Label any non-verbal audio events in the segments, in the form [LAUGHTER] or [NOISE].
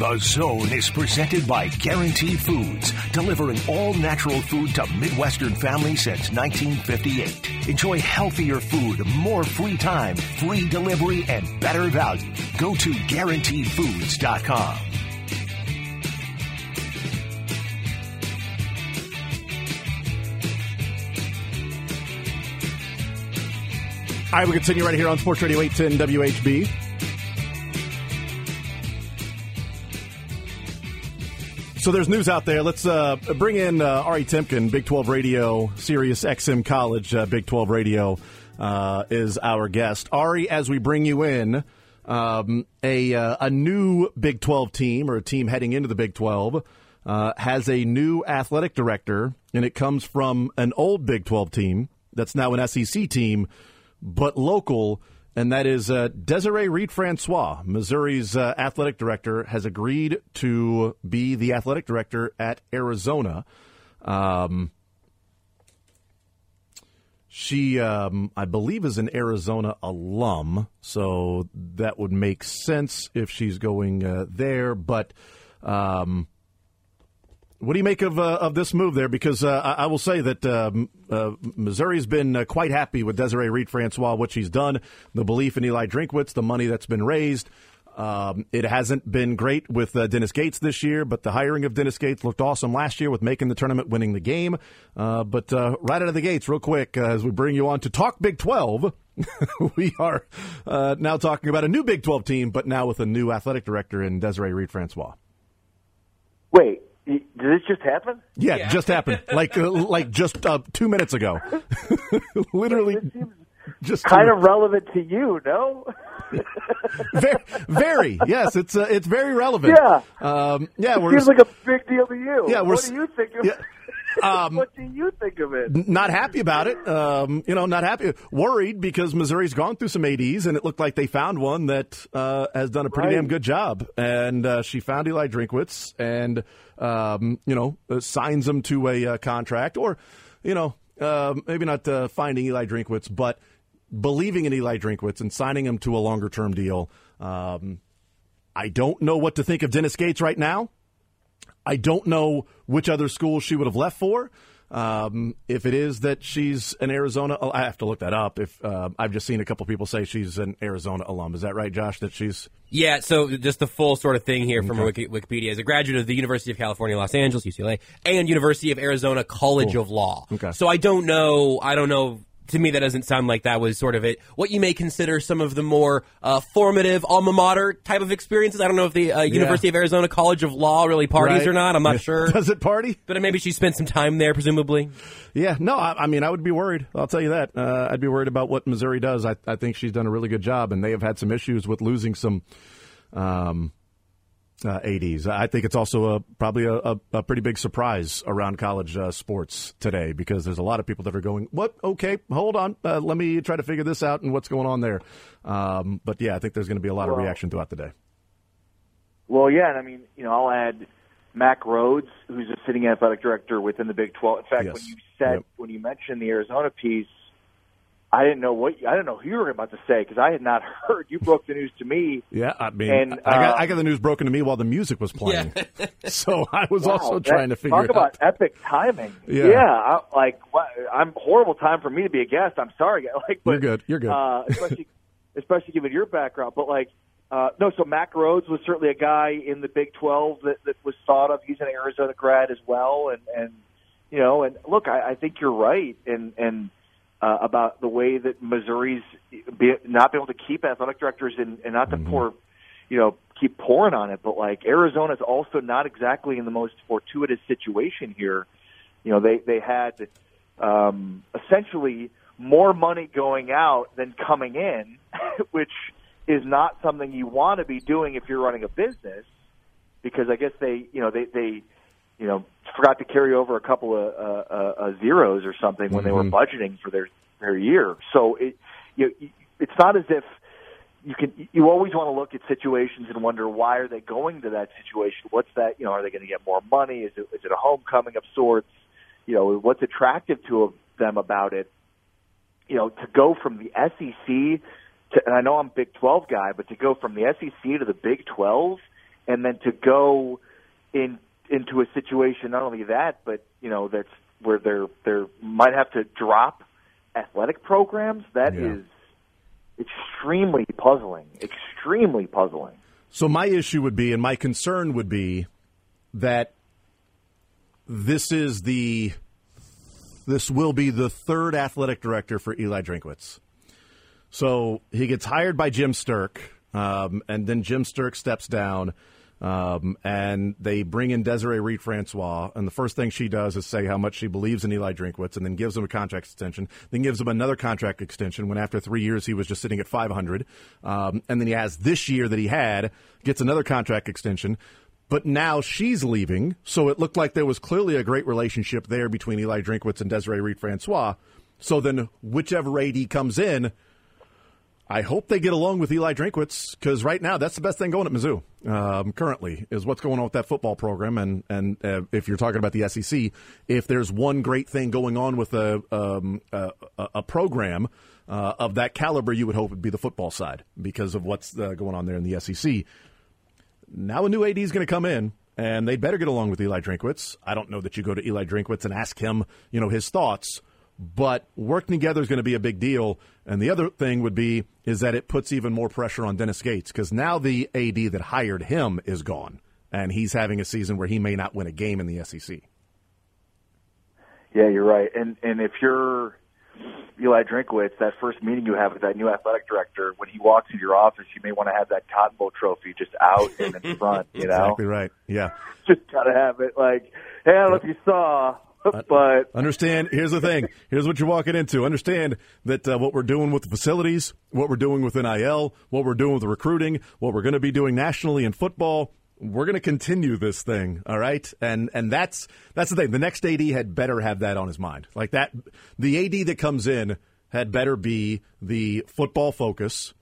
The Zone is presented by Guarantee Foods, delivering all natural food to Midwestern families since 1958. Enjoy healthier food, more free time, free delivery, and better value. Go to GuaranteeFoods.com. All right, we continue right here on Sports Radio 810 WHB. So there's news out there. Let's uh, bring in uh, Ari Temkin, Big 12 Radio, Sirius XM College, uh, Big 12 Radio uh, is our guest. Ari, as we bring you in, um, a uh, a new Big 12 team or a team heading into the Big 12 uh, has a new athletic director, and it comes from an old Big 12 team that's now an SEC team but local, and that is uh, Desiree Reed Francois, Missouri's uh, athletic director, has agreed to be the athletic director at Arizona. Um, she, um, I believe, is an Arizona alum, so that would make sense if she's going uh, there. But um, what do you make of uh, of this move there? Because uh, I, I, will say that um, uh, Missouri's been uh, quite happy with Desiree Reed Francois, what she's done, the belief in Eli Drinkwitz, the money that's been raised. Um, it hasn't been great with uh, Dennis Gates this year, but the hiring of Dennis Gates looked awesome last year with making the tournament, winning the game. Uh, but right out of the gates, real quick, as we bring you on to talk Big 12, [LAUGHS] we are now talking about a new Big 12 team, but now with a new athletic director in Desiree Reed Francois. Wait, did this just happen? Yeah, yeah. just happened. [LAUGHS] Like uh, like just uh, two minutes ago. [LAUGHS] Literally, just kind of relevant to you, no? [LAUGHS] very, very, yes. It's uh, it's very relevant. Yeah, um, yeah. It seems like a big deal to you. Yeah, what do you think of? Yeah. Um, what do you think of it? Not happy about it. Um, you know, not happy. Worried because Missouri's gone through some ADs, and it looked like they found one that uh, has done a pretty right. damn good job. And uh, she found Eli Drinkwitz, and um, you know, uh, signs him to a uh, contract, or you know, um, maybe not uh, finding Eli Drinkwitz, but believing in Eli Drinkwitz and signing him to a longer term deal. Um, I don't know what to think of Dennis Gates right now. I don't know which other school she would have left for. Um, if it is that she's an Arizona, oh, I have to look that up. If uh, I've just seen a couple people say she's an Arizona alum, is that right, Josh? That she's yeah. So just the full sort of thing here from okay. Wikipedia: as a graduate of the University of California, Los Angeles (UCLA) and University of Arizona College cool. of Law. Okay. So I don't know. I don't know to me, that doesn't sound like that was sort of it. What you may consider some of the more uh, formative alma mater type of experiences. I don't know if the uh, University yeah. of Arizona College of Law really parties right. or not. I'm not sure. [LAUGHS] Does it party? But maybe she spent some time there, presumably. Yeah, no, I, I mean, I would be worried. I'll tell you that. Uh, I'd be worried about what Missouri does. I, I, think she's done a really good job, and they have had some issues with losing some. Um, uh, ADs. I think it's also a, probably a, a, a, pretty big surprise around college uh, sports today because there's a lot of people that are going, "What? Okay, hold on, uh, let me try to figure this out and what's going on there." Um, but yeah, I think there's going to be a lot well, of reaction throughout the day. Well, yeah, and I mean, you know, I'll add Mack Rhoades, who's a sitting athletic director within the Big 12. In fact, yes. when you said yep. when you mentioned the Arizona piece, I didn't know what I didn't know who you were about to say because I had not heard. You broke the news to me. Yeah, I mean, and, I, got, I got the news broken to me while the music was playing. Yeah. [LAUGHS] so I was wow, also trying to figure out. talk it about epic timing. Yeah, yeah I, like what, I'm horrible time for me to be a guest. I'm sorry, [LAUGHS] like but, you're good. You're good, uh, especially [LAUGHS] especially given your background. But like, uh, no, so Mack Rhoades was certainly a guy in the Big 12 that, that was thought of. He's an Arizona grad as well, and and you know, and look, I, I think you're right, and and uh, about the way that Missouri's be, not being able to keep athletic directors and, and not to mm-hmm. pour, you know, keep pouring on it, but like Arizona's also not exactly in the most fortuitous situation here. You know, they they had um, essentially more money going out than coming in, [LAUGHS] which is not something you want to be doing if you're running a business, because I guess they, you know, they they you know, forgot to carry over a couple of uh, uh, uh, zeros or something when mm-hmm. they were mm-hmm. budgeting for their their year. So it, you, it's not as if you can. You always want to look at situations and wonder why are they going to that situation? What's that? You know, are they going to get more money? Is it is it a homecoming of sorts? You know, what's attractive to them about it? You know, to go from the SEC to, and I know I'm Big 12 guy, but to go from the SEC to the Big 12 and then to go in into a situation not only that, but you know that's where they're they might have to drop athletic programs. That yeah. is extremely puzzling. Extremely puzzling. So my issue would be, and my concern would be, that this is the this will be the third athletic director for Eli Drinkwitz. So he gets hired by Jim Sterk, um, and then Jim Sterk steps down. Um, and they bring in Desiree Reed Francois, and the first thing she does is say how much she believes in Eli Drinkwitz, and then gives him a contract extension. Then gives him another contract extension when after three years he was just sitting at 500, um, and then he has this year that he had gets another contract extension. But now she's leaving, so it looked like there was clearly a great relationship there between Eli Drinkwitz and Desiree Reed Francois. So then, whichever AD comes in, I hope they get along with Eli Drinkwitz because right now that's the best thing going at Mizzou um, currently is what's going on with that football program. And and uh, if you're talking about the SEC, if there's one great thing going on with a um, a, a, program uh, of that caliber, you would hope it'd be the football side because of what's uh, going on there in the SEC. Now a new AD is going to come in. And they better get along with Eli Drinkwitz. I don't know that you go to Eli Drinkwitz and ask him, you know, his thoughts but working together is going to be a big deal. And the other thing would be is that it puts even more pressure on Dennis Gates because now the AD that hired him is gone, and he's having a season where he may not win a game in the SEC. Yeah, you're right. And and if you're Eli Drinkwitz, that first meeting you have with that new athletic director, when he walks into your office, you may want to have that Cotton Bowl trophy just out and in the front. You [LAUGHS] know, exactly right. Yeah, just gotta have it. Like, hey, I don't know if you saw [LAUGHS] but understand. Here's the thing. Here's what you're walking into. Understand that uh, what we're doing with the facilities, what we're doing with NIL, what we're doing with the recruiting, what we're going to be doing nationally in football. We're going to continue this thing, all right? And and that's that's the thing. The next AD had better have that on his mind. Like that, the AD that comes in had better be the football focus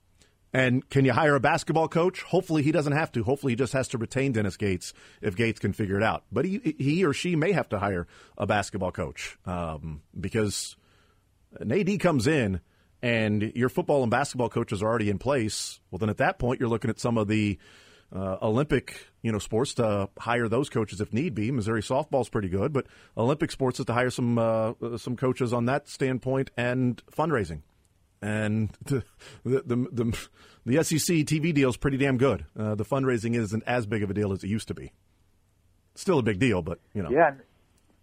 and can you hire a basketball coach? Hopefully he doesn't have to. Hopefully he just has to retain Dennis Gates if Gates can figure it out. But he he or she may have to hire a basketball coach um, because an AD comes in and your football and basketball coaches are already in place. Well, then at that point you're looking at some of the uh, Olympic you know sports to hire those coaches if need be. Missouri softball's pretty good, but Olympic sports is to hire some uh, some coaches on that standpoint and fundraising and [LAUGHS] the the the, the SEC TV deal is pretty damn good. Uh, the fundraising isn't as big of a deal as it used to be. Still a big deal, but you know, yeah,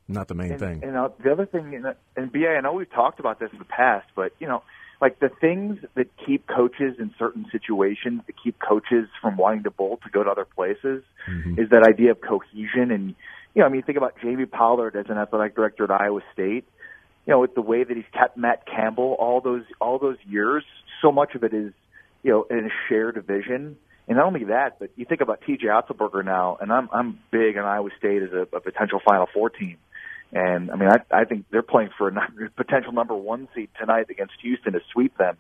not the main and, thing. And uh, the other thing, in, BA, I know we've talked about this in the past, but you know, like the things that keep coaches in certain situations, that keep coaches from wanting to bolt to go to other places, mm-hmm. is that idea of cohesion. And you know, I mean, think about Jamie Pollard as an athletic director at Iowa State you know, with the way that he's kept Matt Campbell all those all those years, so much of it is, you know, in a shared vision. And not only that, but you think about T.J. Otzelberger now, and I'm I'm big on Iowa State as a, a potential Final Four team. And I mean, I, I think they're playing for a [LAUGHS] potential number one seed tonight against Houston to sweep them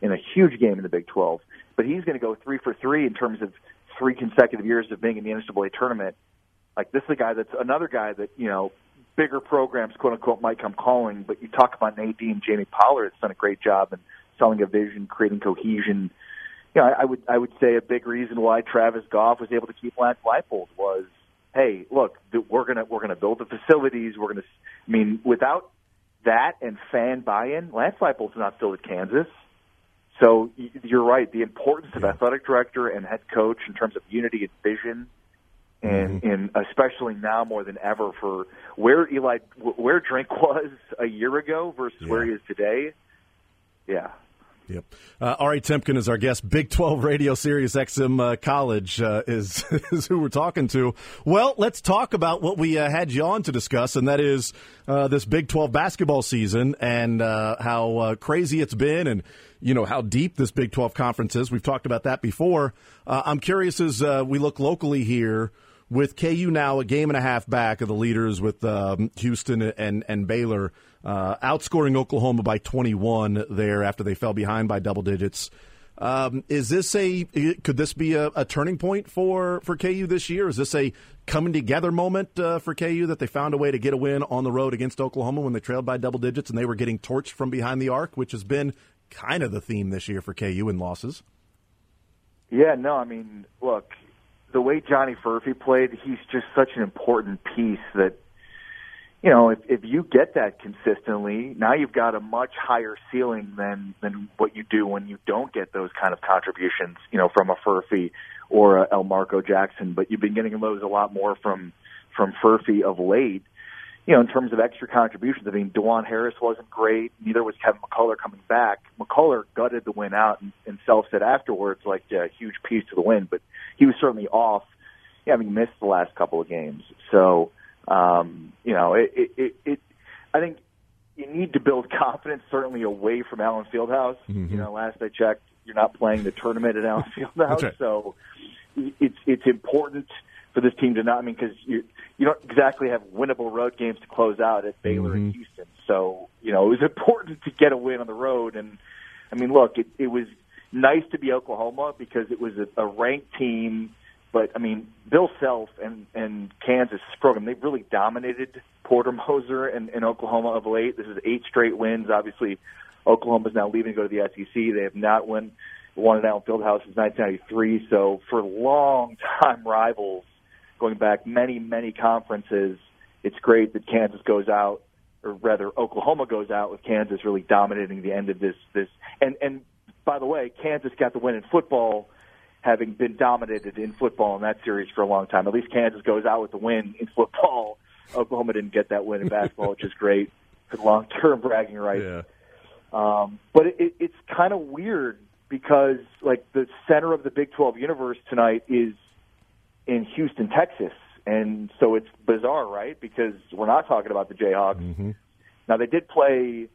in a huge game in the Big 12. But he's going to go three for three in terms of three consecutive years of being in the NCAA tournament. Like this is a guy that's another guy that you know bigger programs, quote unquote, might come calling. But you talk about Nadine, Jamie Pollard has done a great job in selling a vision, creating cohesion. You know, I, I would I would say a big reason why Travis Goff was able to keep Lance Leipold was, hey, look, we're gonna we're gonna build the facilities. We're gonna, I mean, without that and fan buy-in, Lance Leipold's not still at Kansas. So you're right. The importance of athletic director and head coach in terms of unity and vision and mm-hmm. and especially now more than ever for where Eli where Drink [LAUGHS] was a year ago versus yeah. where he is today. Yeah. Yep. Uh, Ari Temkin is our guest. Big 12 Radio Sirius XM uh, College uh, is, [LAUGHS] is who we're talking to. Well, let's talk about what we uh, had you on to discuss, and that is uh, this Big 12 basketball season and uh, how crazy it's been and, you know, how deep this Big 12 conference is. We've talked about that before. I'm curious as we look locally here with KU now a game and a half back of the leaders with um, Houston and and Baylor, uh, outscoring Oklahoma by 21 there after they fell behind by double digits. Um, is this a could this be a, a, turning point for for KU this year? Is this a coming together moment uh, for KU that they found a way to get a win on the road against Oklahoma when they trailed by double digits and they were getting torched from behind the arc, which has been kind of the theme this year for KU in losses? Yeah, no, I mean, look, the way Johnny Furphy played, he's just such an important piece that you know, if, if you get that consistently, now you've got a much higher ceiling than than what you do when you don't get those kind of contributions, you know, from a Furphy or a Elmarko Jackson. But you've been getting those a lot more from from Furphy of late. You know, in terms of extra contributions, I mean, Dajuan Harris wasn't great. Neither was Kevin McCullar coming back. McCullar gutted the win out and, and self said afterwards, like a huge piece to the win, but he was certainly off, having missed the last couple of games. So um, you know, it, it, it, it, I think you need to build [LAUGHS] confidence certainly away from Allen Fieldhouse. Mm-hmm. You know, last I checked, you're not playing the tournament at Allen [LAUGHS] Fieldhouse, right. so it's it's important for this team to not. I mean, because you you don't exactly have winnable road games to close out at Baylor mm-hmm. and Houston. So you know, it was [LAUGHS] important to get a win on the road. And I mean, look, it, it was nice to be Oklahoma because it was a, a ranked team but I mean, Bill Self and and Kansas program they've really dominated Porter Moser and, and Oklahoma of late. This is eight straight wins. Obviously, Oklahoma's now leaving to go to the SEC. They have not won won an Allen Fieldhouse since 1993. So for long time rivals, going back many many conferences, it's great that Kansas goes out, or rather Oklahoma goes out with Kansas really dominating the end of this this. And and by the way, Kansas got the win in football having been dominated in football in that series for a long time. At least Kansas goes out with the win in football. [LAUGHS] Oklahoma didn't get that win in basketball, which is great for long-term bragging rights. Yeah. Um, but it, it, it's kind of weird because like the center of the Big 12 universe tonight is in Houston, Texas, and so it's bizarre, right? Because we're not talking about the Jayhawks. Mm-hmm. Now they did play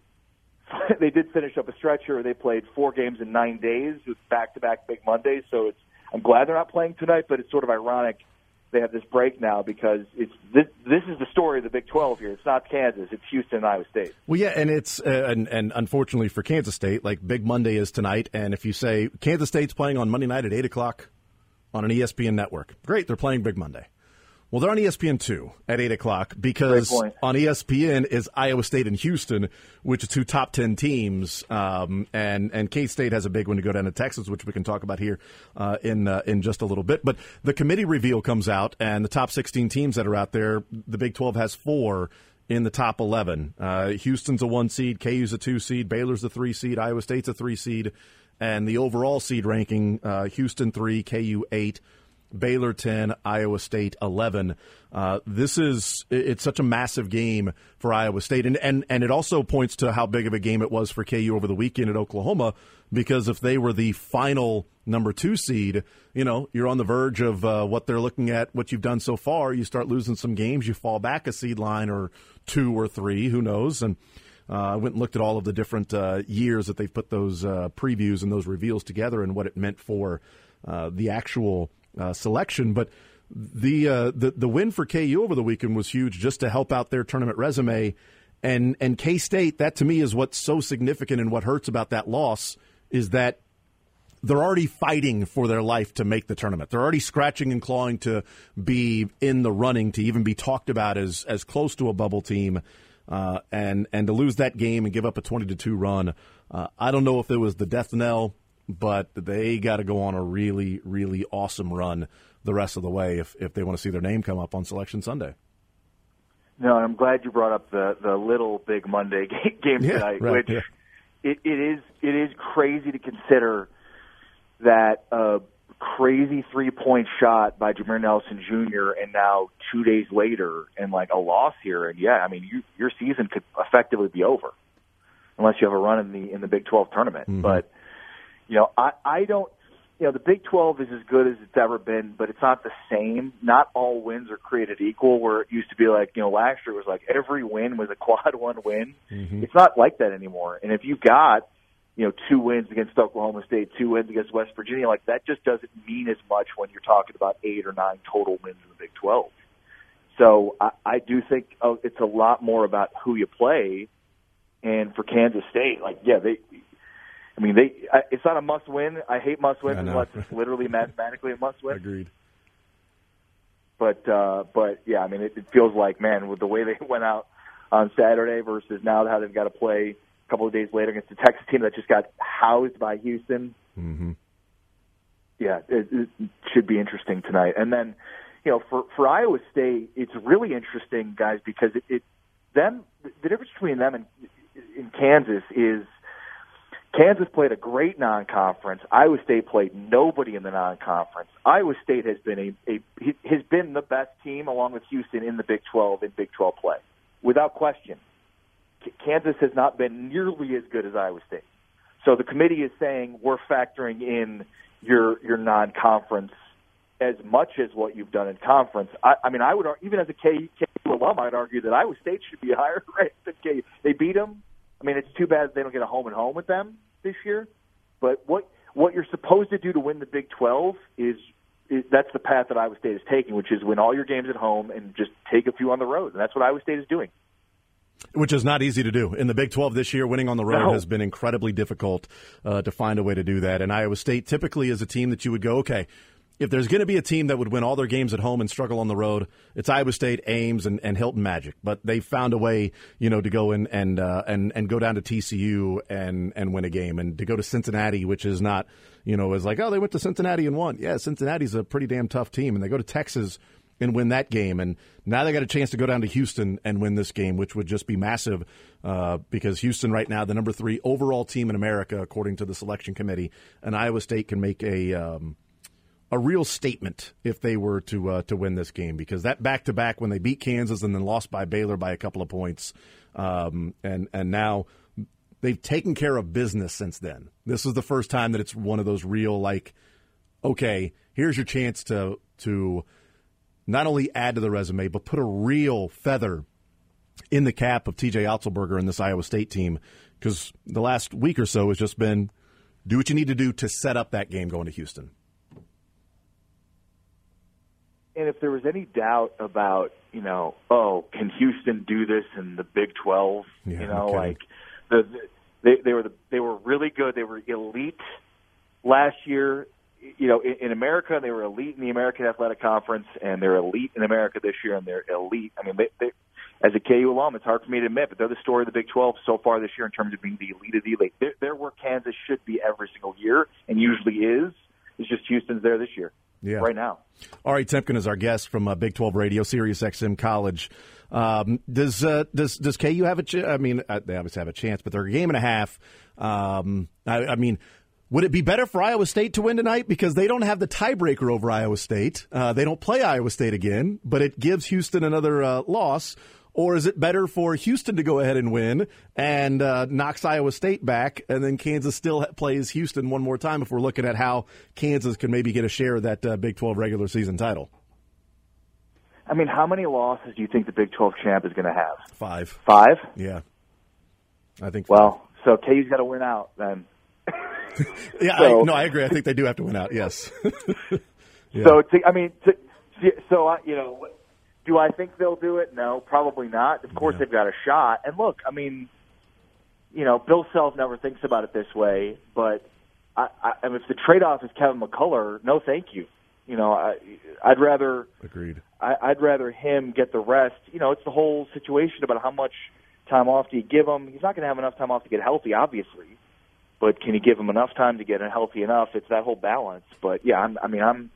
[LAUGHS] they did finish up a stretcher. They played four games in nine days with back-to-back big Mondays. So it's I'm glad they're not playing tonight, but it's sort of ironic they have this break now because it's this, this is the story of the Big 12 here. It's not Kansas, it's Houston and Iowa State. Well, yeah, and it's uh, and and unfortunately for Kansas State, like Big Monday is tonight, and if you say Kansas State's playing on Monday night at eight o'clock on an ESPN network, great, they're playing Big Monday. Well, they're on ESPN two at eight o'clock because on ESPN is Iowa State and Houston, which are two top ten teams, um, and and K State has a big one to go down to Texas, which we can talk about here uh, in uh, in just a little bit. But the committee reveal comes out, and the top sixteen teams that are out there, the Big Twelve has four in the top 11. Uh, Houston's a one seed, KU's a two seed, Baylor's a three seed, Iowa State's a three seed, and the overall seed ranking, uh, Houston three, KU eight, Baylor 10, Iowa State 11. Uh, this is it's such a massive game for Iowa State, and, and and it also points to how big of a game it was for KU over the weekend at Oklahoma. Because if they were the final number two seed, you know you're on the verge of uh, what they're looking at. What you've done so far, you start losing some games, you fall back a seed line or two or three, who knows? And I went and looked at all of the different uh, years that they've put those uh, previews and those reveals together, and what it meant for uh, the actual uh, selection. But the, uh, the the win for KU over the weekend was huge, just to help out their tournament resume. And and K State, that to me is what's so significant and what hurts about that loss is that they're already fighting for their life to make the tournament. They're already scratching and clawing to be in the running to even be talked about as as close to a bubble team. Uh, and and to lose that game and give up a twenty to two run, uh, I don't know if it was the death knell but they got to go on a really, really awesome run the rest of the way if, if they want to see their name come up on Selection Sunday. No, I'm glad you brought up the the little big Monday [LAUGHS] game yeah, tonight, right, which yeah. it, it is it is crazy to consider that a crazy three point shot by Jameer Nelson Jr. and now two days later and like a loss here, and yeah, I mean you, your season could effectively be over unless you have a run in the in the Big 12 tournament, mm-hmm. but you know, I, I don't, you know, the Big 12 is as good as it's ever been, but it's not the same. Not all wins are created equal, where it used to be like, you know, last year was like every win was a [LAUGHS] quad one win. Mm-hmm. It's not like that anymore. And if you got, you know, two wins against Oklahoma State, two wins against West Virginia, like that just doesn't mean as much when you're talking about eight or nine total wins in the Big 12. So I, I do think oh, it's a lot more about who you play. And for Kansas State, like, yeah, they, I mean, they. I, it's not a must win. I hate must wins unless it's literally [LAUGHS] mathematically a must win. Agreed. But uh, but yeah, I mean, it, it feels like man, with the way they [LAUGHS] went out on Saturday versus now how they've got to play a couple of days later against a Texas team that just got housed by Houston. Mm-hmm. yeah, it, it should be interesting tonight. And then, you know, for for Iowa State, it's really interesting, guys, because it, it them the difference between them and in Kansas is Kansas played a great non-conference. Iowa State played nobody in the non-conference. Iowa State has been a, a has been the best team along with Houston in the Big 12 in Big 12 play, without question. Kansas has not been nearly as good as Iowa State. So the committee is saying we're factoring in your your non-conference as much as what you've done in conference. I, I mean, I would even as a KU, alum, I'd argue that Iowa State should be [LAUGHS] higher ranked than KU. They beat them. I mean, it's too bad they don't get a home and home with them this year. But what what you're supposed to do to win the Big 12 is, is that's the path that Iowa State is taking, which is win all your games at home and just take a few on the road, and that's what Iowa State is doing. Which is not easy to do. In the Big 12 this year, winning on the road No. has been incredibly difficult uh, to find a way to do that. And Iowa State typically is a team that you would go, okay, if there's going to be a team that would win all their games at home and struggle on the road, it's Iowa State, Ames, and, and Hilton Magic. But they found a way, you know, to go in and uh, and and go down to TCU and and win a game, and to go to Cincinnati, which is not, you know, is like, oh, they went to Cincinnati and won. Yeah, Cincinnati's a pretty damn tough team, and they go to Texas and win that game. And now they got a chance to go down to Houston and win this game, which would just be massive uh, because Houston right now the number three overall team in America according to the selection committee, and Iowa State can make a. Um, a real statement if they were to uh, to win this game because that back to back when they beat Kansas and then lost by Baylor by a couple of points, um, and and now they've taken care of business since then. This is the first time that it's one of those real like, okay, here's your chance to to not only add to the resume but put a real feather in the cap of T.J. Otzelberger and this Iowa State team because the last week or so has just been do what you need to do to set up that game going to Houston. And if there was any doubt about, you know, oh, can Houston do this in the Big 12? Yeah, you know, okay. like the, the they they were the, they were really good. They were elite last year. You know, in, in America, they were elite in the American Athletic Conference, and they're elite in America this year, and they're elite. I mean, they, they, as a KU alum, it's hard for me to admit, but they're the story of the Big 12 so far this year in terms of being the elite of the elite. They're, they're where Kansas should be every single year, and usually is. It's just Houston's there this year, Yeah. right now. Ari Temkin is our guest from uh, Big 12 Radio, Sirius XM College. Um, does uh, does does KU have a? Ch- I mean, uh, they obviously have a chance, but they're a game and a half. Um, I, I mean, would it be better for Iowa State to win tonight because they don't have the tiebreaker over Iowa State? Uh, they don't play Iowa State again, but it gives Houston another uh, loss. Or is it better for Houston to go ahead and win and uh, knocks Iowa State back, and then Kansas still plays Houston one more time if we're looking at how Kansas can maybe get a share of that uh, Big 12 regular season title? I mean, how many losses do you think the Big 12 champ is going to have? Five. Five? Yeah. I think. Well, so KU's got to win out then. [LAUGHS] [LAUGHS] yeah, so- I, no, I agree. I think they do have to win out. Yes. [LAUGHS] Yeah. So, to, I mean, to, so I, you know, do I think they'll do it? No, probably not. Of course, Yeah. they've got a shot. And look, I mean, you know, Bill Self never thinks about it this way, but I, I, I mean, if the trade-off is Kevin McCullar, no, thank you. You know, I, I'd rather. Agreed. I, I'd rather him get the rest. You know, it's the whole situation about how much time off do you give him. He's not going to have enough time off to get healthy, obviously, but can you give him enough time to get healthy enough? It's that whole balance. But yeah, I'm, I mean, I'm,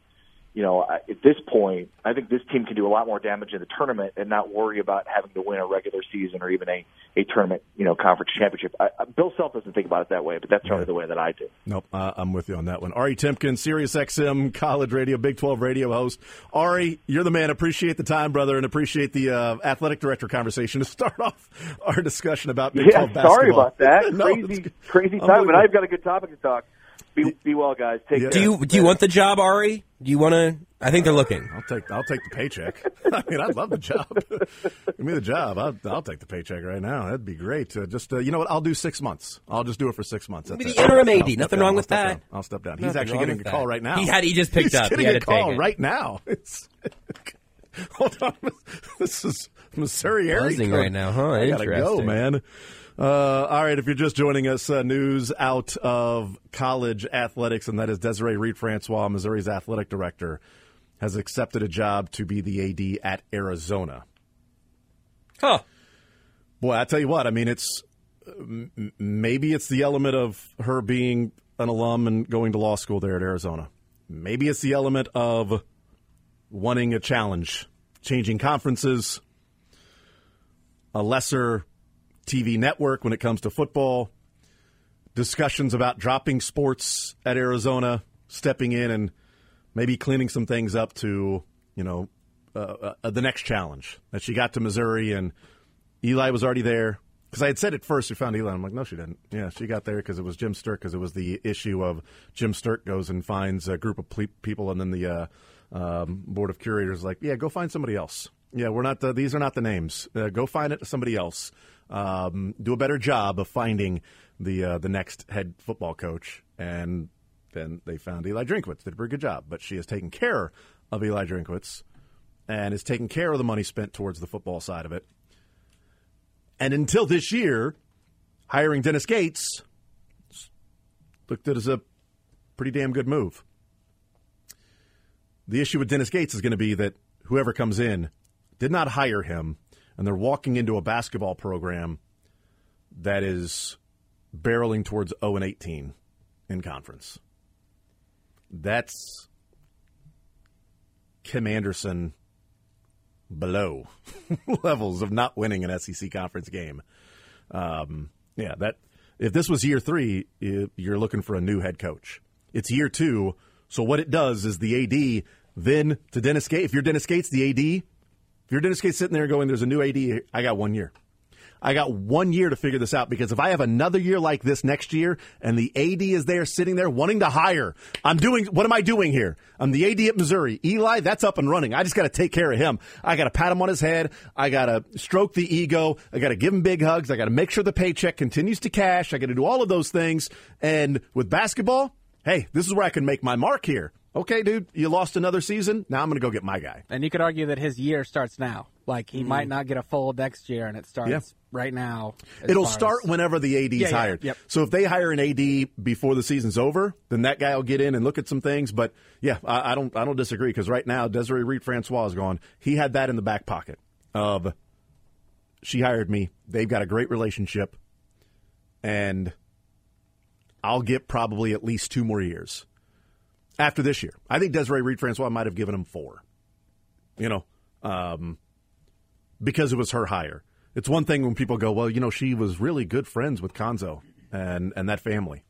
you know, at this point, I think this team can do a lot more damage in the tournament and not worry about having to win a regular season or even a, a tournament, you know, conference championship. I, Bill Self doesn't think about it that way, but that's certainly the way that I do. Nope, uh, I'm with you on that one. Ari Temkin, Sirius XM College Radio, Big 12 Radio host. Ari, you're the man. Appreciate the time, brother, and appreciate the uh, athletic director conversation to [LAUGHS] start off our discussion about Big Yeah, 12 basketball. sorry about that. [LAUGHS] No, crazy, crazy time, but. I've got a good topic to talk. Be, be well, guys. Take Yeah. care. Do you do you want the job, Ari? Do you want to? I think they're looking. I'll take I'll take the paycheck. [LAUGHS] I mean, I'd love the job. [LAUGHS] Give me the job. I'll, I'll take the paycheck right now. That'd be great. Uh, just uh, you know what? I'll do six months. I'll just do it for six months. That's Be the interim I'll AD. step Nothing down. wrong I'll with that. down. I'll step down. He's actually getting a with call that. right now. He had- he just picked He's up. He Getting had a call take it. right now. [LAUGHS] It's, hold on. This is Missouri area Buzzing right now, huh? I gotta go, man. Uh, all right, if you're just joining us, uh, news out of college athletics, and that is Desiree Reed Francois, Missouri's athletic director, has accepted a job to be the AD at Arizona. Huh? Boy, I tell you what, I mean, it's m- maybe it's the element of her being an alum and going to law school there at Arizona. maybe it's the element of wanting a challenge, changing conferences, a lesser TV network when it comes to football, discussions about dropping sports at Arizona, stepping in and maybe cleaning some things up to, you know, uh, uh, the next challenge. That she got to Missouri and Eli was already there. Because I had said at first we found Eli. I'm like, no, she didn't. Yeah, she got there because it was Jim Sterk. Because it was the issue of Jim Sterk goes and finds a group of ple- people, and then the uh, um, board of curators like, yeah, go find somebody else. Yeah, we're not. The, these are not the names. Uh, go find it somebody else. Um, do a better job of finding the uh, the next head football coach. And then they found Eli Drinkwitz. Did a pretty good job. But she has taken care of Eli Drinkwitz and is taking care of the money spent towards the football side of it. And until this year, hiring Dennis Gates looked at as a pretty damn good move. The issue with Dennis Gates is going to be that whoever comes in did not hire him, and they're walking into a basketball program that is barreling towards 0 and 18 in conference. That's Kim Anderson below [LAUGHS] levels of not winning an SEC conference game. Um, yeah, that if this was year three, you're looking for a new head coach. It's year two, so what it does is the AD then to Dennis Gates. If you're Dennis Gates, the AD, you're Dennis Gates sitting there going, "There's a new AD," I got one year. I got one year to figure this out because if I have another year like this next year and the AD is there sitting there wanting to hire, I'm doing, what am I doing here? I'm the AD at Missouri. Eli, that's up and running. I just got to take care of him. I got to pat him on his head. I got to stroke the ego. I got to give him big hugs. I got to make sure the paycheck continues to cash. I got to do all of those things. And with basketball, hey, this is where I can make my mark here. Okay, dude, you lost another season. Now I'm going to go get my guy. And you could argue that his year starts now. Like he mm. might not get a full next year, and it starts yeah. right now. It'll start as... whenever the AD's yeah, hired. Yeah, yep. So if they hire an AD before the season's over, then that guy will get in and look at some things. But yeah, I, I don't, I don't disagree because right now Desiree Reed Francois is gone. He had that in the back pocket of she hired me. They've got a great relationship, and I'll get probably at least two more years after this year. I think Desiree Reed Francois might have given him four. You know, um, because it was her hire. It's one thing when people go, well, you know, she was really good friends with Cuonzo and and that family.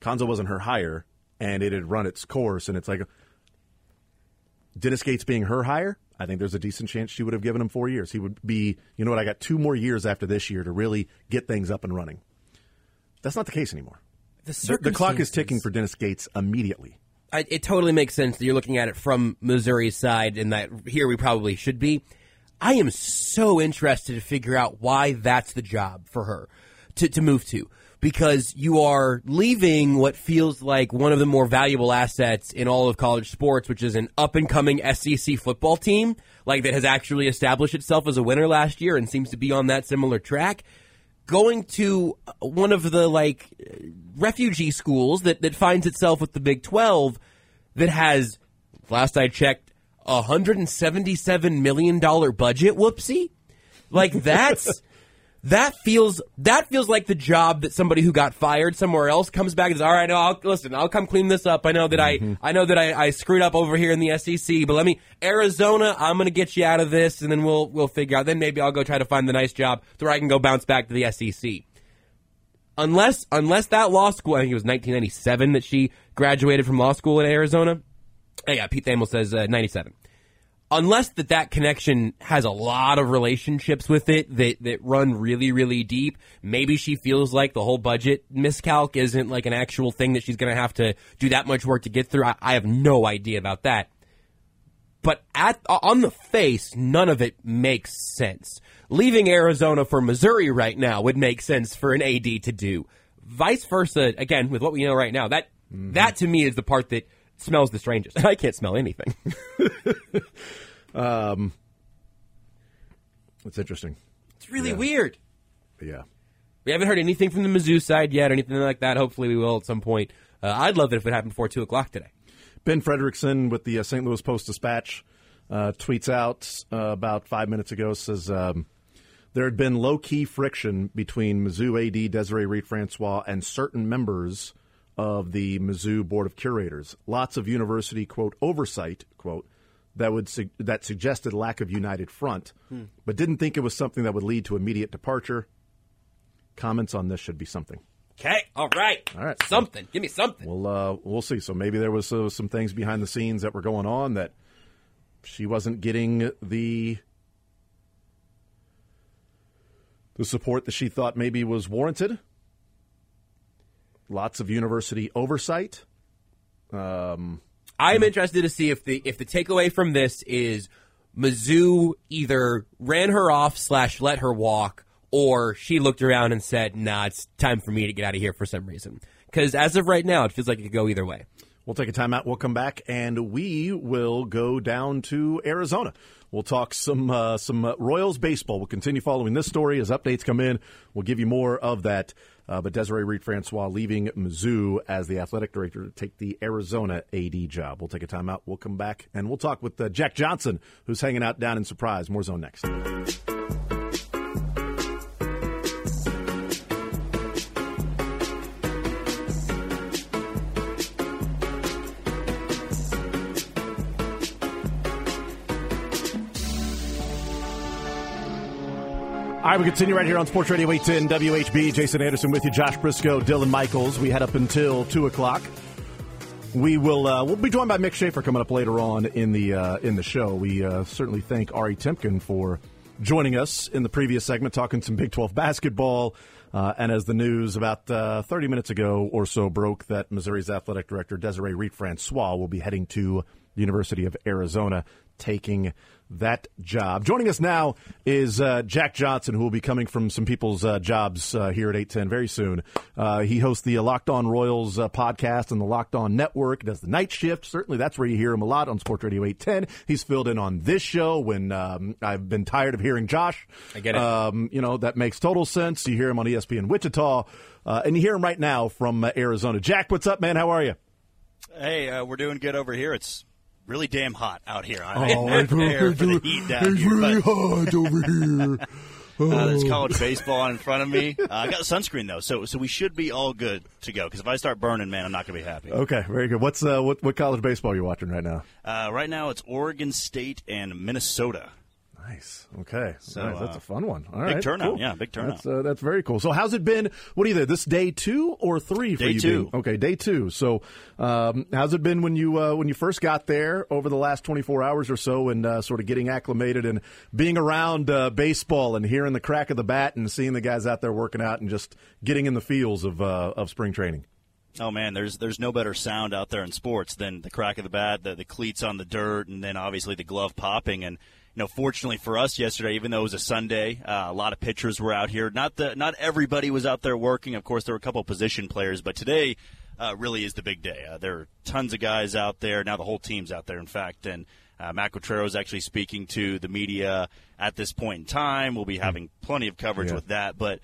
Cuonzo wasn't her hire, and it had run its course, and it's like Dennis Gates being her hire. I think there's a decent chance she would have given him four years. He would be, you know what, I got two more years after this year to really get things up and running. That's not the case anymore. The, the, the clock is ticking for Dennis Gates immediately. I, it totally makes sense that you're looking at it from Missouri's side, and that here we probably should be. I am so interested to figure out why that's the job for her to, to move to. Because you are leaving what feels like one of the more valuable assets in all of college sports, which is an up and coming SEC football team, like that has actually established itself as a winner last year and seems to be on that similar track. Going to uh, one of the like refugee schools that, that finds itself with the Big 12 that has, last I checked, a $177 million budget. Whoopsie. Like that's. That feels that feels like the job that somebody who got fired somewhere else comes back and says, "All right, no, I'll listen. I'll come clean this up. I know that mm-hmm. I I know that I, I screwed up over here in the SEC, but let me Arizona. I'm going to get you out of this, and then we'll we'll figure out. Then maybe I'll go try to find the nice job where I can go bounce back to the SEC. Unless unless that law school, I think it was 1997 that she graduated from law school in Arizona. Oh, yeah, Pete Thamel says uh, 97 unless that that connection has a lot of relationships with it that that run really really deep maybe she feels like the whole budget miscalc isn't like an actual thing that she's going to have to do that much work to get through. I, I, have no idea about that. But at on the face none of it makes sense. Leaving arizona for missouri right now would make sense for an ad to do. Vice versa again with what we know right now that mm-hmm. that to me is the part that smells the strangest. [LAUGHS] I can't smell anything. [LAUGHS] um, it's interesting. It's really yeah. weird. Yeah. We haven't heard anything from the Mizzou side yet, or anything like that. Hopefully, we will at some point. Uh, I'd love it if it happened before two o'clock today. Ben Frederickson with the uh, St. Louis Post Dispatch uh, tweets out uh, about five minutes ago says um, there had been low key friction between Mizzou AD Desiree Reed Francois and certain members of the Mizzou Board of Curators. Lots of university quote oversight quote that would su- that suggested lack of united front, hmm. but didn't think it was something that would lead to immediate departure. Comments on this should be something. Okay, all right, all right, something. Give me something. We'll uh, we'll see. So maybe there was uh, some things behind the scenes that were going on that she wasn't getting the the support that she thought maybe was warranted. Lots of university oversight. Um, I'm interested to see if the if the takeaway from this is Mizzou either ran her off slash let her walk, or she looked around and said, "Nah, it's time for me to get out of here for some reason." Because as of right now, it feels like it could go either way. We'll take a timeout. We'll come back and we will go down to Arizona. We'll talk some uh, some uh, Royals baseball. We'll continue following this story as updates come in. We'll give you more of that. Uh, but Desiree Reed Francois leaving Mizzou as the athletic director to take the Arizona AD job. We'll take a timeout. We'll come back and we'll talk with uh, Jack Johnson, who's hanging out down in Surprise. More zone next. All right, we continue right here on Sports Radio 810 WHB. Jason Anderson with you, Josh Briscoe, Dylan Michaels. We head up until 2 o'clock. We will uh, we'll be joined by Mick Schaefer coming up later on in the uh, in the show. We uh, certainly thank Ari Temkin for joining us in the previous segment, talking some Big 12 basketball. Uh, and as the news about uh, 30 minutes ago or so broke that Missouri's athletic director Desiree Reed Francois will be heading to the University of Arizona, taking that job. Joining us now is uh, Jack Johnson, who will be coming from some people's uh, jobs uh, here at 810 very soon. Uh, he hosts the Locked On Royals uh, podcast and the Locked On Network, does the night shift. Certainly that's where you hear him a lot on Sports Radio 810. He's filled in on this show when um, I've been tired of hearing Josh. I get it. Um, you know, that makes total sense. You hear him on ESPN Wichita, uh, and you hear him right now from Arizona. Jack, what's up, man? How are you? Hey, we're doing good over here. It's really damn hot out here. I oh, it's, it's, it's really hot over [LAUGHS] here. Oh. Uh, there's college baseball in front of me. [LAUGHS] Uh, I got sunscreen though, so so we should be all good to go. Because if I start burning, man, I'm not gonna be happy. Okay, very good. What's uh, what what college baseball are you watching right now? Uh, right now, it's Oregon State and Minnesota. Nice. Okay. So nice. that's uh, a fun one. All big right. turnout. Cool. Yeah, big turnout. That's, uh, that's very cool. So how's it been? What are you there? This day two or three for day you? Two. Okay, day two. So um, how's it been when you uh, when you first got there over the last twenty four hours or so, and uh, sort of getting acclimated and being around uh, baseball and hearing the crack of the bat and seeing the guys out there working out and just getting in the feels of uh, of spring training. Oh man, there's there's no better sound out there in sports than the crack of the bat, the, the cleats on the dirt, and then obviously the glove popping and you know, fortunately for us yesterday, even though it was a Sunday, uh, a lot of pitchers were out here. Not the not everybody was out there working. Of course, there were a couple of position players, but today uh, really is the big day. Uh, there are tons of guys out there. Now the whole team's out there, in fact, and uh, Matt is actually speaking to the media at this point in time. We'll be having plenty of coverage yeah. with that, but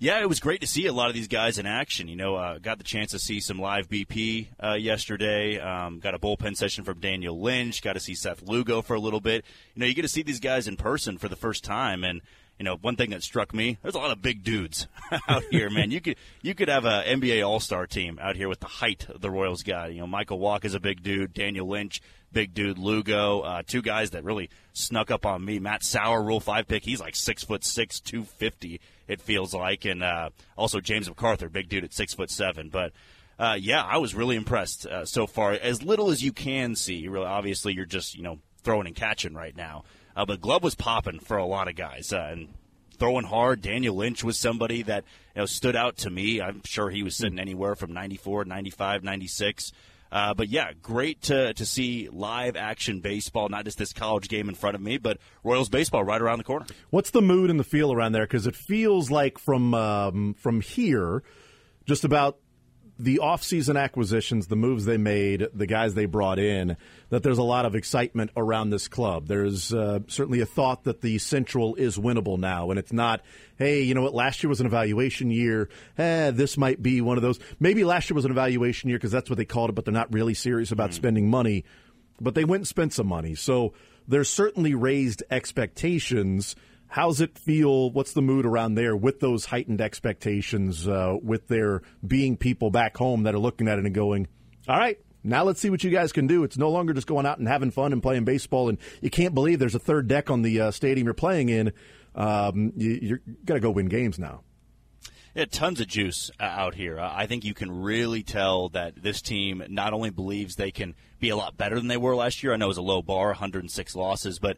yeah, it was great to see a lot of these guys in action. You know, uh, got the chance to see some live BP uh, yesterday. Um, got a bullpen session from Daniel Lynch. Got to see Seth Lugo for a little bit. You know, you get to see these guys in person for the first time, and you know, one thing that struck me: there's a lot of big dudes [LAUGHS] out here, man. You could you could have a NBA All Star team out here with the height of the Royals guy. You know, Michael Wacha is a big dude. Daniel Lynch, big dude. Lugo, uh, two guys that really snuck up on me. Matt Sauer, Rule Five pick. He's like six foot six, two fifty it feels like, and uh, also James McArthur, big dude at six foot seven. But uh, yeah, I was really impressed uh, so far. As little as you can see, really, obviously you're just you know throwing and catching right now. Uh, but glove was popping for a lot of guys, uh, and throwing hard. Daniel Lynch was somebody that you know stood out to me. I'm sure he was sitting anywhere from 94, 95, 96. Uh, but yeah, great to, to see live action baseball, not just this college game in front of me, but Royals baseball right around the corner. What's the mood and the feel around there? Because it feels like from um, from here, just about the offseason acquisitions, the moves they made, the guys they brought in, that there's a lot of excitement around this club. There's uh, certainly a thought that the Central is winnable now, and it's not, hey, you know what, last year was an evaluation year. Eh, this might be one of those. Maybe last year was an evaluation year because that's what they called it, but they're not really serious about mm-hmm. spending money. But they went and spent some money. So there's certainly raised expectations. How's it feel? What's the mood around there with those heightened expectations, uh, with there being people back home that are looking at it and going, all right, now let's see what you guys can do. It's no longer just going out and having fun and playing baseball, and you can't believe there's a third deck on the uh, stadium you're playing in. Um, you, you're got to go win games now. Yeah, tons of juice uh, out here. I think you can really tell that this team not only believes they can be a lot better than they were last year. I know it was a low bar, 106 losses, but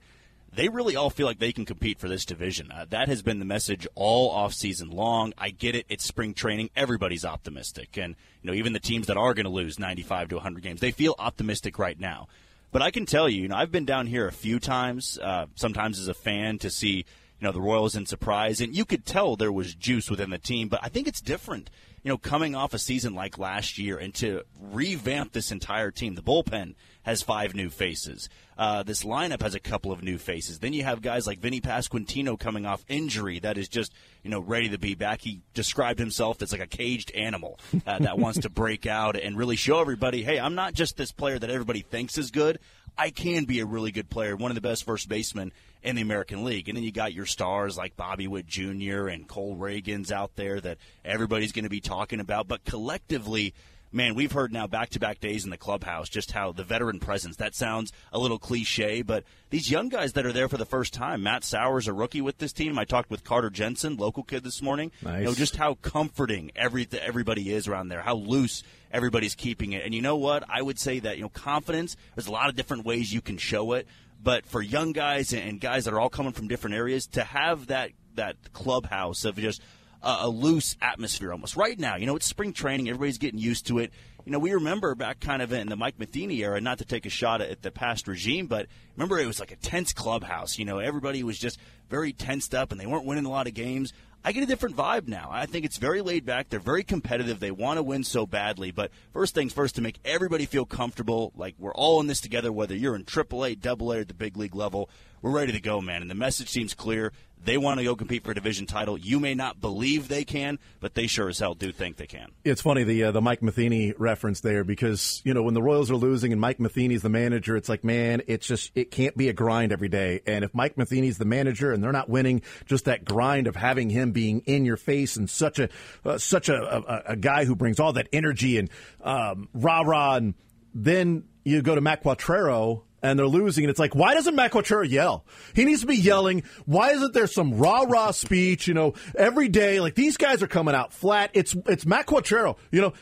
they really all feel like they can compete for this division. Uh, that has been the message all off season long. I get it; it's spring training. Everybody's optimistic, and you know even the teams that are going to lose 95 to 100 games, they feel optimistic right now. But I can tell you, you know, I've been down here a few times, uh, sometimes as a fan to see you know the Royals in Surprise, and you could tell there was juice within the team. But I think it's different you know, coming off a season like last year and to revamp this entire team. The bullpen has five new faces. Uh, this lineup has a couple of new faces. Then you have guys like Vinny Pasquantino coming off injury that is just, you know, ready to be back. He described himself as like a caged animal uh, that wants to break out and really show everybody, hey, I'm not just this player that everybody thinks is good. I can be a really good player, one of the best first basemen in the American League. And then you got your stars like Bobby Witt Jr. and Cole Ragans out there that everybody's going to be talking about. But collectively, man, we've heard now back to back days in the clubhouse just how the veteran presence, that sounds a little cliche, but these young guys that are there for the first time, Matt Sauer's, a rookie with this team. I talked with Carter Jensen, local kid this morning. Nice. You know, just how comforting every, everybody is around there, how loose everybody's keeping it. And you know what? I would say that, you know, confidence, there's a lot of different ways you can show it. But for young guys and guys that are all coming from different areas, to have that that clubhouse of just a, loose atmosphere almost right now. You know, it's spring training; everybody's getting used to it. You know, we remember back kind of in the Mike Matheny era, not to take a shot at the past regime, but remember it was like a tense clubhouse. You know, everybody was just very tensed up and they weren't winning a lot of games. I get a different vibe now. I think it's very laid back. They're very competitive. They want to win so badly. But first things first, to make everybody feel comfortable, like we're all in this together, whether you're in AAA, AA, or the big league level, we're ready to go, man. And the message seems clear. They want to go compete for a division title. You may not believe they can, but they sure as hell do think they can. It's funny the uh, the Mike Matheny reference there because you know when the Royals are losing and Mike Matheny's the manager, it's like man, it's just it can't be a grind every day. And if Mike Matheny's the manager and they're not winning, just that grind of having him being in your face and such a uh, such a, a, a, guy who brings all that energy and um, rah rah, and then you go to Matt Quatraro and they're losing. And it's like, why doesn't Matt Quatraro yell? He needs to be yelling. Why isn't there some rah rah speech? You know, every day, like these guys are coming out flat. It's it's Matt Quatraro. You know,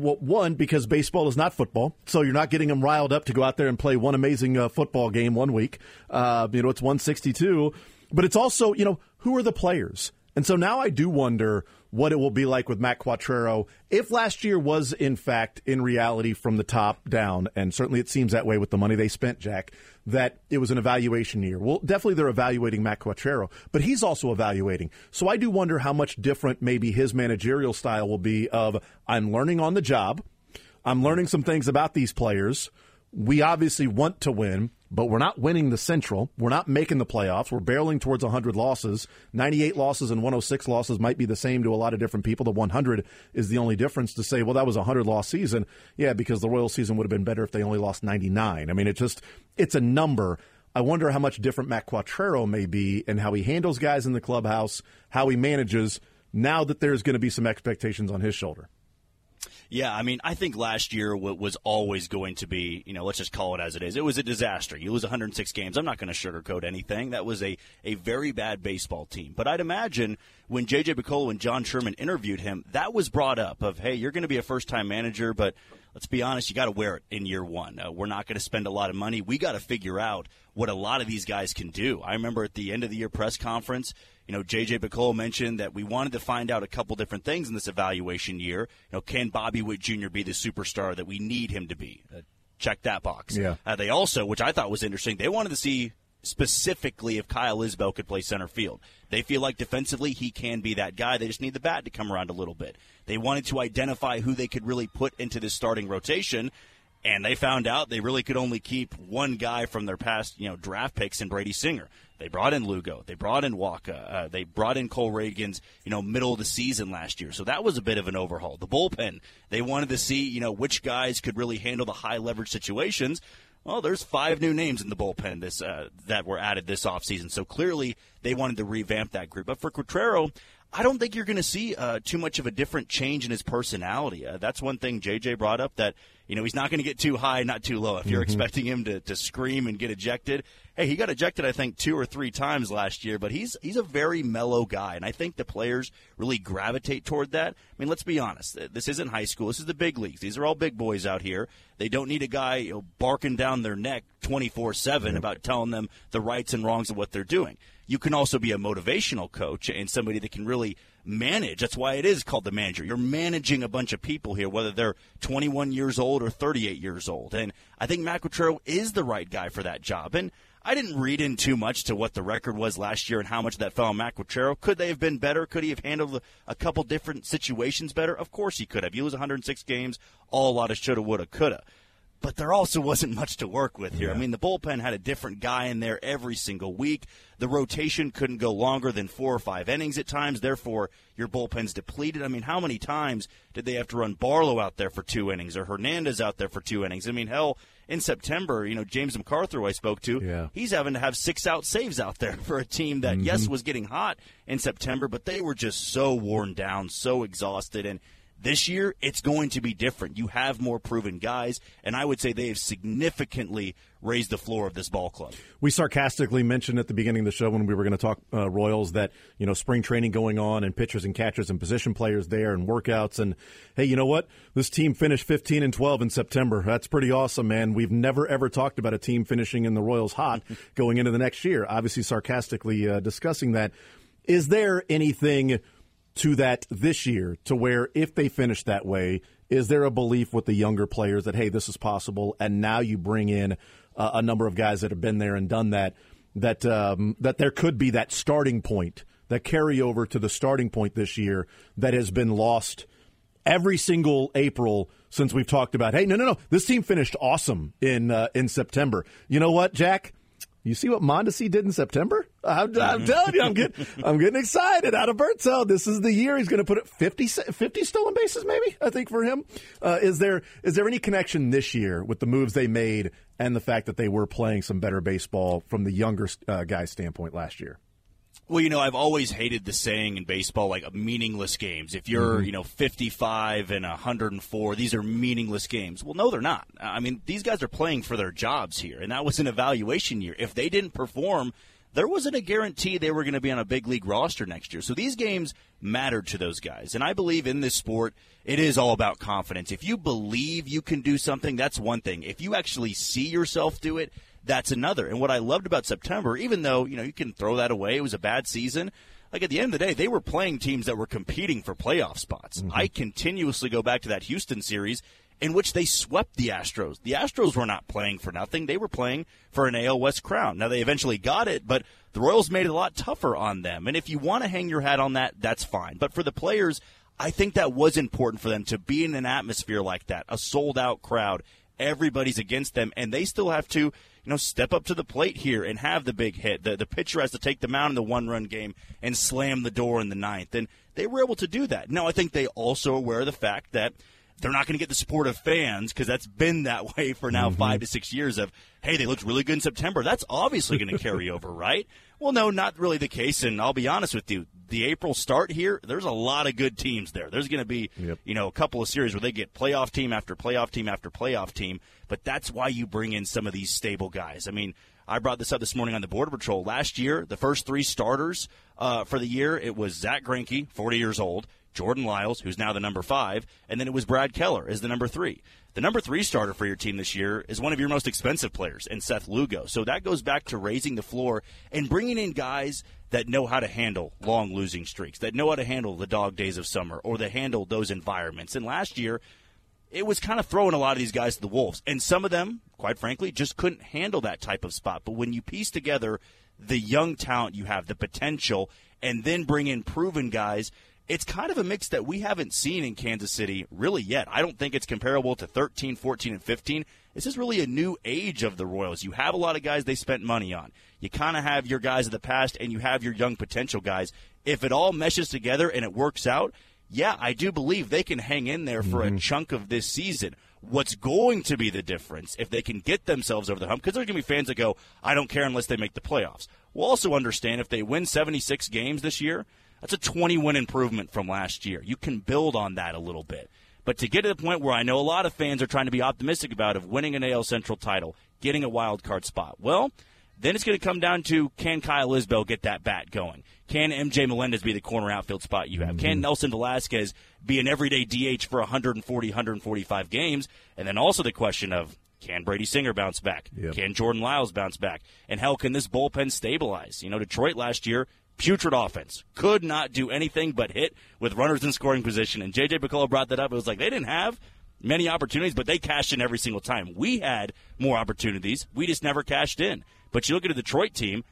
one because baseball is not football, so you're not getting them riled up to go out there and play one amazing uh, football game one week. Uh, you know, it's 162, but it's also you know who are the players, and so now I do wonder what it will be like with Matt Quatraro if last year was, in fact, in reality from the top down, and certainly it seems that way with the money they spent, Jack, that it was an evaluation year. Well, definitely they're evaluating Matt Quatraro, but he's also evaluating. So I do wonder how much different maybe his managerial style will be of I'm learning on the job, I'm learning some things about these players. We obviously want to win but we're not winning the Central. We're not making the playoffs. We're barreling towards 100 losses. 98 losses and 106 losses might be the same to a lot of different people. The 100 is the only difference to say, well, that was a 100 loss season. Yeah, because the Royal season would have been better if they only lost 99. I mean, it just, it's a number. I wonder how much different Matt Quatraro may be and how he handles guys in the clubhouse, how he manages now that there's going to be some expectations on his shoulder. Yeah, I mean, I think last year was always going to be, you know, let's just call it as it is. It was a disaster. You lose 106 games. I'm not going to sugarcoat anything. That was a, a very bad baseball team. But I'd imagine when J.J. Picollo and John Sherman interviewed him, that was brought up of, hey, you're going to be a first time manager, but let's be honest, you got to wear it in year one. Uh, we're not going to spend a lot of money. We got to figure out what a lot of these guys can do. I remember at the end of the year press conference, you know, JJ Picollo mentioned that we wanted to find out a couple different things in this evaluation year. You know, can Bobby Witt Jr. be the superstar that we need him to be? Uh, check that box. Yeah. Uh, they also, which I thought was interesting, they wanted to see specifically if Kyle Isbel could play center field. They feel like defensively he can be that guy. They just need the bat to come around a little bit. They wanted to identify who they could really put into this starting rotation. And they found out they really could only keep one guy from their past, you know, draft picks in Brady Singer. They brought in Lugo. They brought in Wacha. Uh, they brought in Cole Ragans, you know, middle of the season last year. So that was a bit of an overhaul. The bullpen, they wanted to see, you know, which guys could really handle the high leverage situations. Well, there's five new names in the bullpen this uh, that were added this offseason. So clearly they wanted to revamp that group. But for Quatraro, I don't think you're going to see uh, too much of a different change in his personality. Uh, that's one thing JJ brought up that you know he's not going to get too high, not too low. If you're mm-hmm. expecting him to, to scream and get ejected, hey, he got ejected I think two or three times last year, but he's he's a very mellow guy, and I think the players really gravitate toward that. I mean, let's be honest, this isn't high school. This is the big leagues. These are all big boys out here. They don't need a guy you know, barking down their neck 24 seven about telling them the rights and wrongs of what they're doing you can also be a motivational coach and somebody that can really manage. That's why it is called the manager. You're managing a bunch of people here, whether they're 21 years old or 38 years old. And I think Quatraro is the right guy for that job. And I didn't read in too much to what the record was last year and how much that fell on Matt. Could they have been better? Could he have handled a couple different situations better? Of course he could have. You lose 106 games, all a lot of shoulda, woulda, coulda but there also [LAUGHS] wasn't much to work with here. Yeah. I mean, the bullpen had a different guy in there every single week. The rotation couldn't go longer than four or five innings at times. Therefore, your bullpen's depleted. I mean, how many times did they have to run Barlow out there for two innings or Hernandez out there for two innings? I mean, hell, in September, you know, James McArthur, who I spoke to, yeah. he's having to have six out saves out there [LAUGHS] for a team that, mm-hmm. yes, was getting hot in September, but they were just so worn down, so exhausted. And this year, it's going to be different. You have more proven guys, and I would say they have significantly raised the floor of this ball club. We sarcastically mentioned at the beginning of the show when we were going to talk uh, Royals that you know spring training going on and pitchers and catchers and position players there and workouts and hey, you know what? This team finished 15 and 12 in September. That's pretty awesome, man. We've never ever talked about a team finishing in the Royals hot [LAUGHS] going into the next year. Obviously, sarcastically uh, discussing that. Is there anything? To that this year to where if they finish that way, is there a belief with the younger players that, hey, this is possible? And now you bring in uh, a number of guys that have been there and done that, that, um, that there could be that starting point, that carryover to the starting point this year that has been lost every single April since we've talked about, hey, no, no, no, this team finished awesome in, uh, in September. You know what, Jack? You see what Mondesi did in September? I'm, I'm mm-hmm. telling you, I'm getting, I'm getting excited. Adalberto, this is the year he's going to put it 50, 50 stolen bases, maybe. I think for him. Uh, is there is there any connection this year with the moves they made and the fact that they were playing some better baseball from the younger uh, guy's standpoint last year? Well, you know, I've always hated the saying in baseball, like meaningless games. If you're, mm-hmm. you know, 55 and 104, these are meaningless games. Well, no, they're not. I mean, these guys are playing for their jobs here, and that was an evaluation year. If they didn't perform, there wasn't a guarantee they were going to be on a big league roster next year. So these games mattered to those guys. And I believe in this sport, it is all about confidence. If you believe you can do something, that's one thing. If you actually see yourself do it, that's another. And what I loved about September, even though, you know, you can throw that away, it was a bad season. Like at the end of the day, they were playing teams that were competing for playoff spots. Mm-hmm. I continuously go back to that Houston series in which they swept the Astros. The Astros were not playing for nothing. They were playing for an AL West crown. Now they eventually got it, but the Royals made it a lot tougher on them. And if you want to hang your hat on that, that's fine. But for the players, I think that was important for them to be in an atmosphere like that, a sold out crowd. Everybody's against them, and they still have to you know, step up to the plate here and have the big hit. The, the pitcher has to take the mound in the one run game and slam the door in the ninth. And they were able to do that. Now, I think they also are aware of the fact that they're not going to get the support of fans because that's been that [LAUGHS] way for now mm-hmm. five to six years of, hey, they looked really good in September. That's obviously going [LAUGHS] to carry over, right? Well, no, not really the case. And I'll be honest with you, the April start here, there's a lot of good teams there. There's going to be, yep. you know, a couple of series where they get playoff team after playoff team after playoff team. But that's why you bring in some of these stable guys. I mean, I brought this up this morning on the Border Patrol. Last year, the first three starters uh, for the year, it was Zack Greinke, 40 years old, Jordan Lyles, who's now the number five, and then it was Brad Keller as the number three. The number three starter for your team this year is one of your most expensive players, and Seth Lugo. So that goes back to raising the floor and bringing in guys that know how to handle long losing streaks, that know how to handle the dog days of summer, or that handle those environments. And last year, it was kind of throwing a lot of these guys to the wolves, and some of them, quite frankly, just couldn't handle that type of spot. But when you piece together the young talent you have, the potential, and then bring in proven guys it's kind of a mix that we haven't seen in Kansas City really yet. I don't think it's comparable to 13, 14, and 15. This is really a new age of the Royals. You have a lot of guys they spent money on. You kind of have your guys of the past and you have your young potential guys. If it all meshes together and it works out, yeah, I do believe they can hang in there for mm-hmm. a chunk of this season. What's going to be the difference if they can get themselves over the hump? Because there's going to be fans that go, I don't care unless they make the playoffs. We'll also understand if they win 76 games this year, that's a 20 win improvement from last year. You can build on that a little bit. But to get to the point where I know a lot of fans are trying to be optimistic about of winning an AL Central title, getting a wild card spot, well, then it's going to come down to can Kyle Isbel get that bat going? Can MJ Melendez be the corner outfield spot you have? Mm-hmm. Can Nelson Velázquez be an everyday DH for 140, 145 games? And then also the question of can Brady Singer bounce back? Yep. Can Jordan Lyles bounce back? And hell, can this bullpen stabilize? You know, Detroit last year, putrid offense, could not do anything but hit with runners in scoring position. And JJ Picollo brought that up. It was like they didn't have many opportunities, but they cashed in every single time. We had more opportunities. We just never cashed in. But you look at a Detroit team,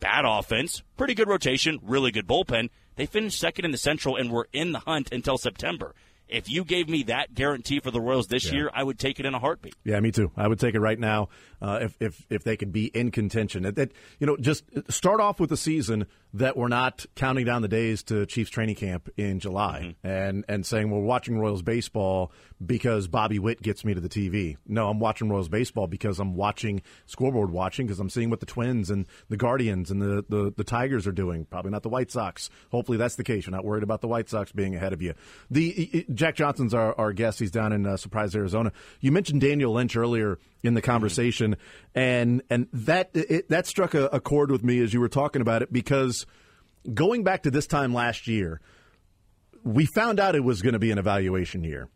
bad offense, pretty good rotation, really good bullpen. They finished second in the Central and were in the hunt until September. If you gave me that guarantee for the Royals this yeah. year, I would take it in a heartbeat. Yeah, me too. I would take it right now uh, if, if if they could be in contention. That, that, you know, just start off with a season that we're not counting down the days to Chiefs training camp in July mm-hmm. and and saying we're watching Royals baseball because Bobby Witt gets me to the TV. No, I'm watching Royals baseball because I'm watching scoreboard watching because I'm seeing what the Twins and the Guardians and the, the, the Tigers are doing. Probably not the White Sox. Hopefully that's the case. You're not worried about the White Sox being ahead of you. The Jack Johnson's our, our guest. He's down in uh, Surprise, Arizona. You mentioned Daniel Lynch earlier in the conversation, and and that it, that struck a, a chord with me as you were talking about it because going back to this time last year, we found out it was going to be an evaluation year,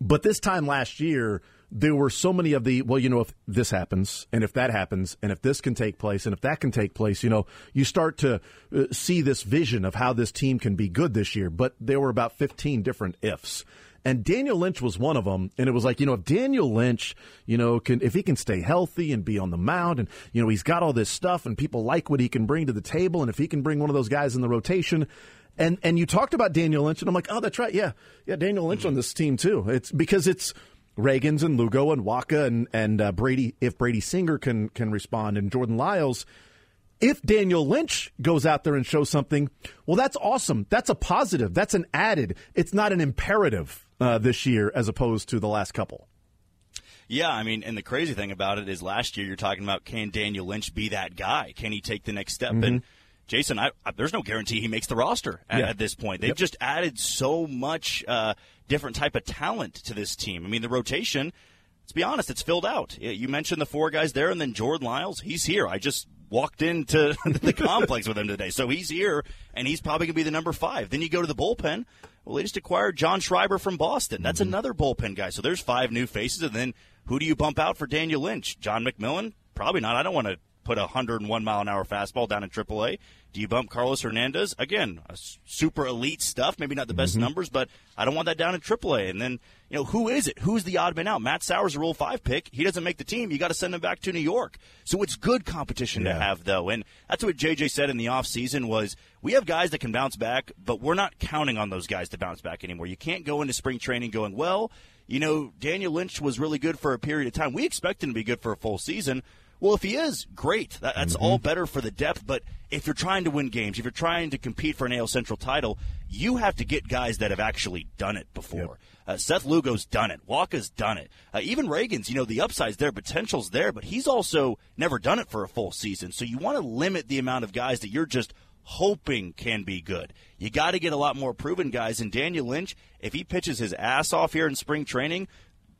but this time last year there were so many of the well, you know, if this happens and if that happens and if this can take place and if that can take place, you know, you start to uh, see this vision of how this team can be good this year. But there were about 15 different ifs. And Daniel Lynch was one of them. And it was like, you know, if Daniel Lynch, you know, can, if he can stay healthy and be on the mound and, you know, he's got all this stuff and people like what he can bring to the table. And if he can bring one of those guys in the rotation, and, and you talked about Daniel Lynch and I'm like, oh, that's right. Yeah. Yeah. Daniel Lynch mm-hmm. on this team too. It's because it's, Ragans and Lugo and Wacha and and uh, Brady if Brady Singer can can respond and Jordan Lyles if Daniel Lynch goes out there and shows something, well, that's awesome. That's a positive. That's an added. It's not an imperative uh, this year as opposed to the last couple. Yeah, I mean, and the crazy thing about it is last year you're talking about can Daniel Lynch be that guy? Can he take the next step? Mm-hmm. And Jason, I, I, there's no guarantee he makes the roster at, yeah. at this point. They've yep. just added so much uh, different type of talent to this team. I mean, the rotation. Let's be honest, it's filled out. You mentioned the four guys there, and then Jordan Lyles. He's here. I just walked into [LAUGHS] the complex with him today, so he's here, and he's probably going to be the number five. Then you go to the bullpen. Well, they just acquired John Schreiber from Boston. That's mm-hmm. another bullpen guy. So there's five new faces, and then who do you bump out for Daniel Lynch? John McMillon? Probably not. I don't want to put a 101 mile an hour fastball down in AAA. Do you bump Carlos Hernandez? Again, super elite stuff. Maybe not the best mm-hmm. numbers, but I don't want that down in AAA. And then, you know, who is it? Who's the odd man out? Matt Sauer's a Rule 5 pick. He doesn't make the team. You got to send him back to New York. So it's good competition yeah. to have, though. And that's what JJ said in the offseason was we have guys that can bounce back, but we're not counting on those guys to bounce back anymore. You can't go into spring training going, well, you know, Daniel Lynch was really good for a period of time. We expect him to be good for a full season. Well, if he is, great. That, that's mm-hmm. all better for the depth. But if you're trying to win games, if you're trying to compete for an AL Central title, you have to get guys that have actually done it before. Yep. Uh, Seth Lugo's done it. Wacha's done it. Uh, even Ragans, you know, the upside's there, potential's there, but he's also never done it for a full season. So you want to limit the amount of guys that you're just hoping can be good. You got to get a lot more proven guys. And Daniel Lynch, if he pitches his ass off here in spring training,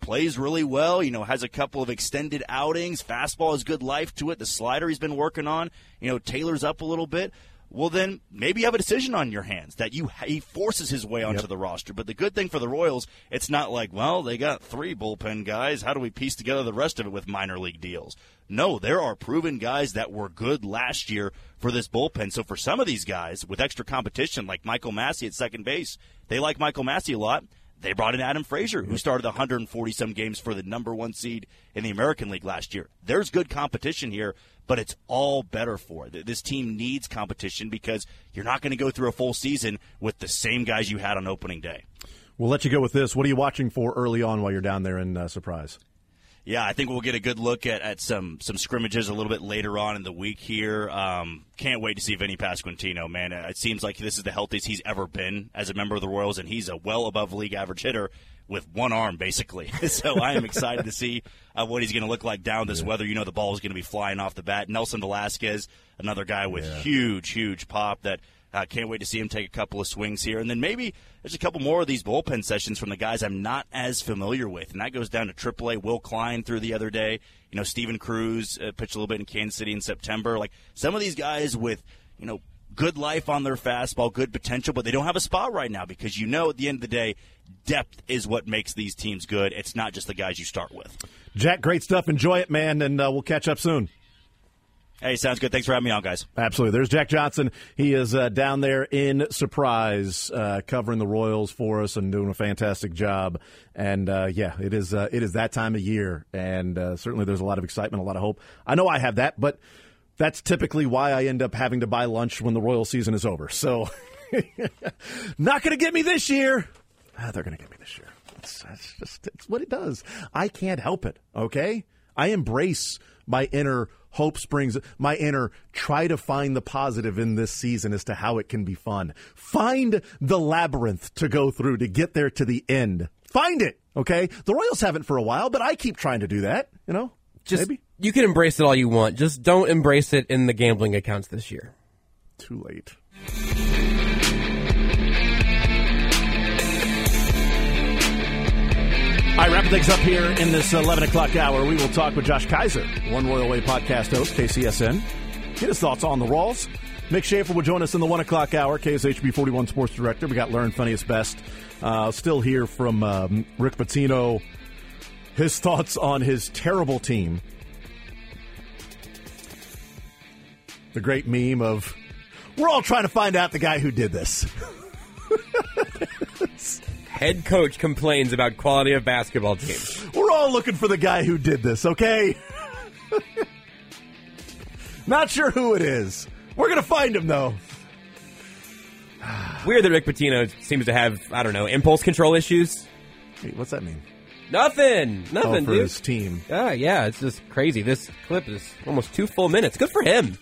plays really well, you know, has a couple of extended outings. Fastball has good life to it. The slider he's been working on, you know, tailors up a little bit. Well, then maybe you have a decision on your hands that you he forces his way onto yep. the roster. But the good thing for the Royals, it's not like, well, they got three bullpen guys. How do we piece together the rest of it with minor league deals? No, there are proven guys that were good last year for this bullpen. So for some of these guys with extra competition, like Michael Massey at second base, they like Michael Massey a lot. They brought in Adam Frazier, who started 140 some games for the number one seed in the American League last year. There's good competition here, but it's all better for it. This team needs competition because you're not going to go through a full season with the same guys you had on opening day. We'll let you go with this. What are you watching for early on while you're down there in uh, Surprise? Yeah, I think we'll get a good look at, at some some scrimmages a little bit later on in the week here. Um, can't wait to see Vinny Pasquantino, man. It seems like this is the healthiest he's ever been as a member of the Royals, and he's a well above league average hitter with one arm, basically. [LAUGHS] so I am excited to see uh, what he's going to look like down this yeah. weather. You know, the ball is going to be flying off the bat. Nelson Velázquez, another guy with yeah. huge, huge pop that – uh, can't wait to see him take a couple of swings here. And then maybe there's a couple more of these bullpen sessions from the guys I'm not as familiar with. And that goes down to AAA. Will Klein threw the other day. You know, Steven Cruz uh, pitched a little bit in Kansas City in September. Like some of these guys with, you know, good life on their fastball, good potential, but they don't have a spot right now because you know at the end of the day, depth is what makes these teams good. It's not just the guys you start with. Jack, great stuff. Enjoy it, man, and uh, we'll catch up soon. Hey, sounds good. Thanks for having me on, guys. Absolutely. There's Jack Johnson. He is uh, down there in Surprise, uh, covering the Royals for us and doing a fantastic job. And uh, yeah, it is uh, it is that time of year, and uh, certainly there's a lot of excitement, a lot of hope. I know I have that, but that's typically why I end up having to buy lunch when the Royal season is over. So, [LAUGHS] not going to get me this year. Ah, they're going to get me this year. It's, it's just it's what it does. I can't help it. Okay, I embrace my inner hope springs, my inner try to find the positive in this season as to how it can be fun. Find the labyrinth to go through to get there to the end. Find it, okay? The Royals haven't for a while, but I keep trying to do that, you know? Just Maybe. you can embrace it all you want. Just don't embrace it in the gambling accounts this year. Too late. Right, wrapping things up here in this 11 o'clock hour, we will talk with Josh Kaiser, One Royal Way podcast host, KCSN. Get his thoughts on the Royals. Nick Schaefer will join us in the 1 o'clock hour, KSHB 41 Sports Director. We got Learn Funniest Best. Uh, still hear from um, Rick Pitino, his thoughts on his terrible team. The great meme of, we're all trying to find out the guy who did this. [LAUGHS] Head coach complains about quality of basketball team. We're all looking for the guy who did this, okay? [LAUGHS] Not sure who it is. We're going to find him, though. [SIGHS] Weird that Rick Pitino seems to have, I don't know, impulse control issues. Wait, what's that mean? Nothing. Nothing, oh, for dude. his team. Yeah, yeah, it's just crazy. This clip is almost two full minutes. Good for him.